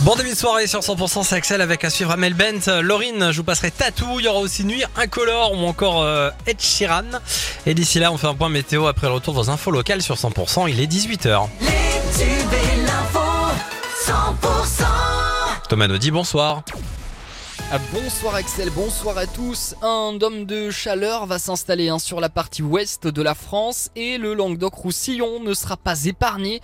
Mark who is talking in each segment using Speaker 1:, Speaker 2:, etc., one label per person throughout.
Speaker 1: Bon début de soirée sur 100% c'est Axel avec à suivre Amel Bent, Laurine, je vous passerai Tatou, il y aura aussi Nuit Incolore ou encore euh, Ed Sheeran. Et d'ici là on fait un point météo après le retour dans infos locales sur 100%, il est 18h.
Speaker 2: Les tubes et l'info 100%
Speaker 1: Thomas nous dit bonsoir.
Speaker 3: Ah, Bonsoir Axel, bonsoir à tous. Un dôme de chaleur va s'installer hein, sur la partie ouest de la France et le Languedoc-Roussillon ne sera pas épargné.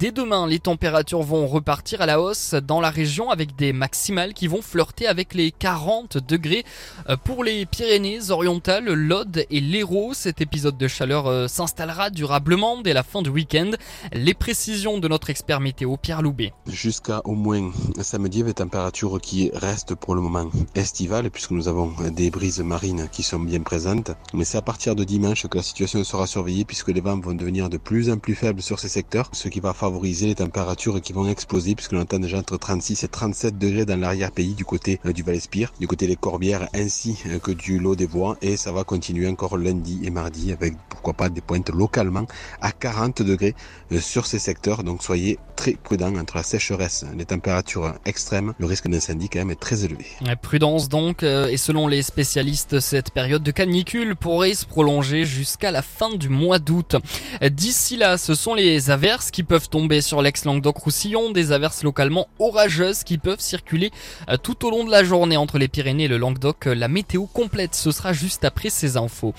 Speaker 3: Dès demain, les températures vont repartir à la hausse dans la région avec des maximales qui vont flirter avec les 40 degrés. Euh, Pour les Pyrénées-Orientales, l'Aude et l'Hérault, cet épisode de chaleur euh, s'installera durablement dès la fin du week-end. Les précisions de notre expert météo Pierre Loubet.
Speaker 4: Jusqu'à au moins samedi des températures qui restent pour le moment estivales puisque nous avons des brises marines qui sont bien présentes. Mais c'est à partir de dimanche que la situation sera surveillée puisque les vents vont devenir de plus en plus faibles sur ces secteurs, ce qui va favoriser les températures qui vont exploser puisque l'on entend déjà entre 36 et 37 degrés dans l'arrière-pays du côté euh, du Val-Espire, du côté des Corbières ainsi euh, que du lot des Bois et ça va continuer encore lundi et mardi avec pourquoi pas des pointes localement à 40 degrés euh, sur ces secteurs. Donc soyez très prudents entre la sécheresse, les températures extrêmes, le risque d'incendie quand même est très élevé.
Speaker 3: Prudence donc, euh, et selon les spécialistes, cette période de canicule pourrait se prolonger jusqu'à la fin du mois d'août. D'ici là, ce sont les averses qui peuvent tomber sur l'ex-Languedoc-Roussillon, des averses localement orageuses qui peuvent circuler euh, tout au long de la journée entre les Pyrénées et le Languedoc. La météo complète, ce sera juste après ces infos.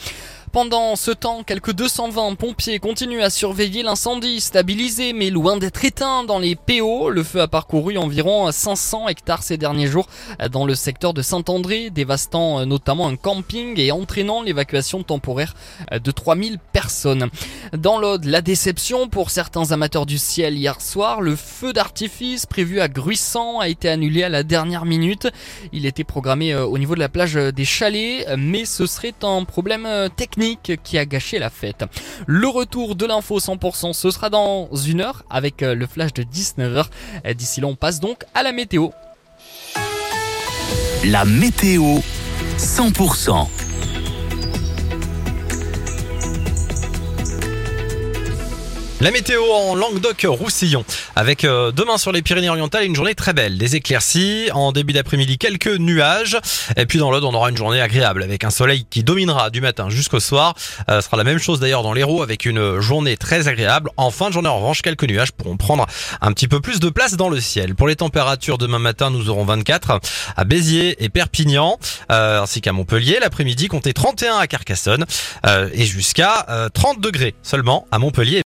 Speaker 3: Pendant ce temps, quelques 220 pompiers continuent à surveiller l'incendie stabilisé mais loin d'être éteint dans les PO. Le feu a parcouru environ 500 hectares ces derniers jours dans le secteur de Saint-André, dévastant notamment un camping et entraînant l'évacuation temporaire de 3000 personnes. Dans l'Aude, la déception pour certains amateurs du ciel hier soir, le feu d'artifice prévu à Gruissant a été annulé à la dernière minute. Il était programmé euh, au niveau de la plage des Chalets, mais ce serait un problème euh, qui a gâché la fête. Le retour de l'info 100%, ce sera dans une heure avec euh, le flash de 19h. D'ici là, on passe donc à la météo.
Speaker 5: La météo 100%.
Speaker 1: La météo en Languedoc-Roussillon avec euh, demain sur les Pyrénées-Orientales une journée très belle, des éclaircies, en début d'après-midi quelques nuages et puis dans l'Aude on aura une journée agréable avec un soleil qui dominera du matin jusqu'au soir. Euh, ce sera la même chose d'ailleurs dans l'Hérault avec une journée très agréable. En fin de journée en revanche quelques nuages pourront prendre un petit peu plus de place dans le ciel. Pour les températures demain matin nous aurons 24 à Béziers et Perpignan euh, ainsi qu'à Montpellier. L'après-midi comptez 31 à Carcassonne euh, et jusqu'à euh, 30 degrés seulement à Montpellier.